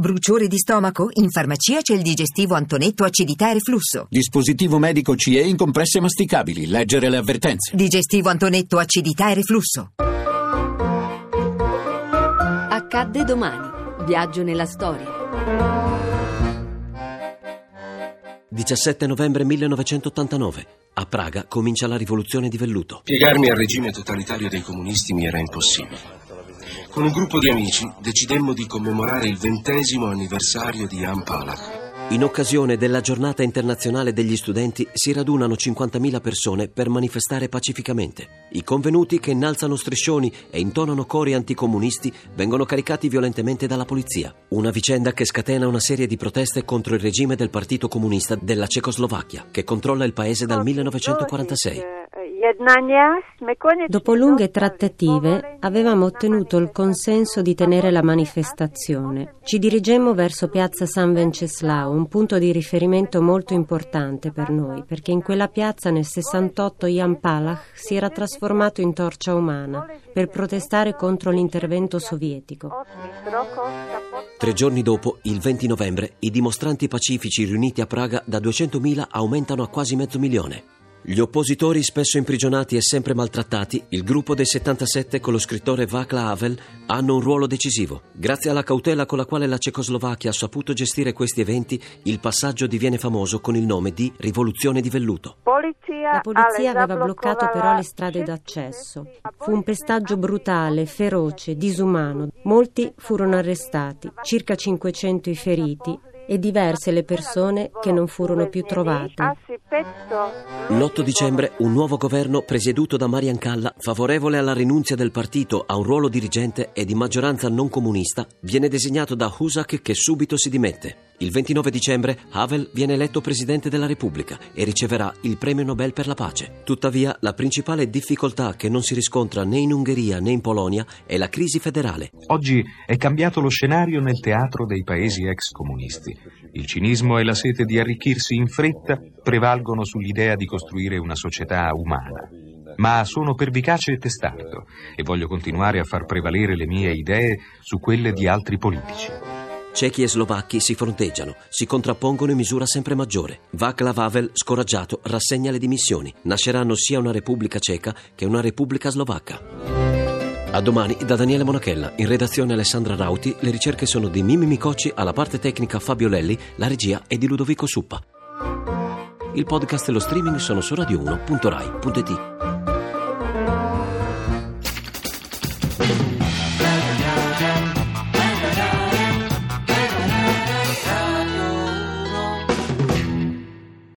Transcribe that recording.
Bruciore di stomaco? In farmacia c'è il digestivo Antonetto acidità e reflusso. Dispositivo medico CE in compresse masticabili. Leggere le avvertenze. Digestivo Antonetto acidità e reflusso. Accadde domani. Viaggio nella storia. 17 novembre 1989. A Praga comincia la rivoluzione di velluto. Piegarmi al regime totalitario dei comunisti mi era impossibile. Con un gruppo di amici decidemmo di commemorare il ventesimo anniversario di Jan Palach. In occasione della giornata internazionale degli studenti si radunano 50.000 persone per manifestare pacificamente. I convenuti che innalzano striscioni e intonano cori anticomunisti vengono caricati violentemente dalla polizia. Una vicenda che scatena una serie di proteste contro il regime del Partito Comunista della Cecoslovacchia, che controlla il paese dal 1946. Dopo lunghe trattative avevamo ottenuto il consenso di tenere la manifestazione. Ci dirigemmo verso piazza San Venceslao, un punto di riferimento molto importante per noi, perché in quella piazza nel 68 Jan Palach si era trasformato in torcia umana per protestare contro l'intervento sovietico. Tre giorni dopo, il 20 novembre, i dimostranti pacifici riuniti a Praga da 200.000 aumentano a quasi mezzo milione. Gli oppositori spesso imprigionati e sempre maltrattati, il gruppo dei 77 con lo scrittore Václav Havel hanno un ruolo decisivo. Grazie alla cautela con la quale la Cecoslovacchia ha saputo gestire questi eventi, il passaggio diviene famoso con il nome di Rivoluzione di Velluto. La polizia aveva bloccato però le strade d'accesso. Fu un pestaggio brutale, feroce, disumano. Molti furono arrestati, circa 500 i feriti e diverse le persone che non furono più trovate. L'8 dicembre un nuovo governo presieduto da Marian Kalla, favorevole alla rinunzia del partito a un ruolo dirigente e di maggioranza non comunista, viene designato da Husak che subito si dimette. Il 29 dicembre Havel viene eletto presidente della Repubblica e riceverà il premio Nobel per la pace. Tuttavia, la principale difficoltà che non si riscontra né in Ungheria né in Polonia è la crisi federale. Oggi è cambiato lo scenario nel teatro dei paesi ex comunisti. Il cinismo e la sete di arricchirsi in fretta prevalgono sull'idea di costruire una società umana. Ma sono pervicace e testardo e voglio continuare a far prevalere le mie idee su quelle di altri politici. Cechi e slovacchi si fronteggiano, si contrappongono in misura sempre maggiore. Václav Havel, scoraggiato, rassegna le dimissioni. Nasceranno sia una Repubblica ceca che una Repubblica slovacca. A domani da Daniele Monachella, in redazione Alessandra Rauti, le ricerche sono di Mimi Micocci, alla parte tecnica Fabio Lelli, la regia è di Ludovico Suppa. Il podcast e lo streaming sono su radio1.rai.it.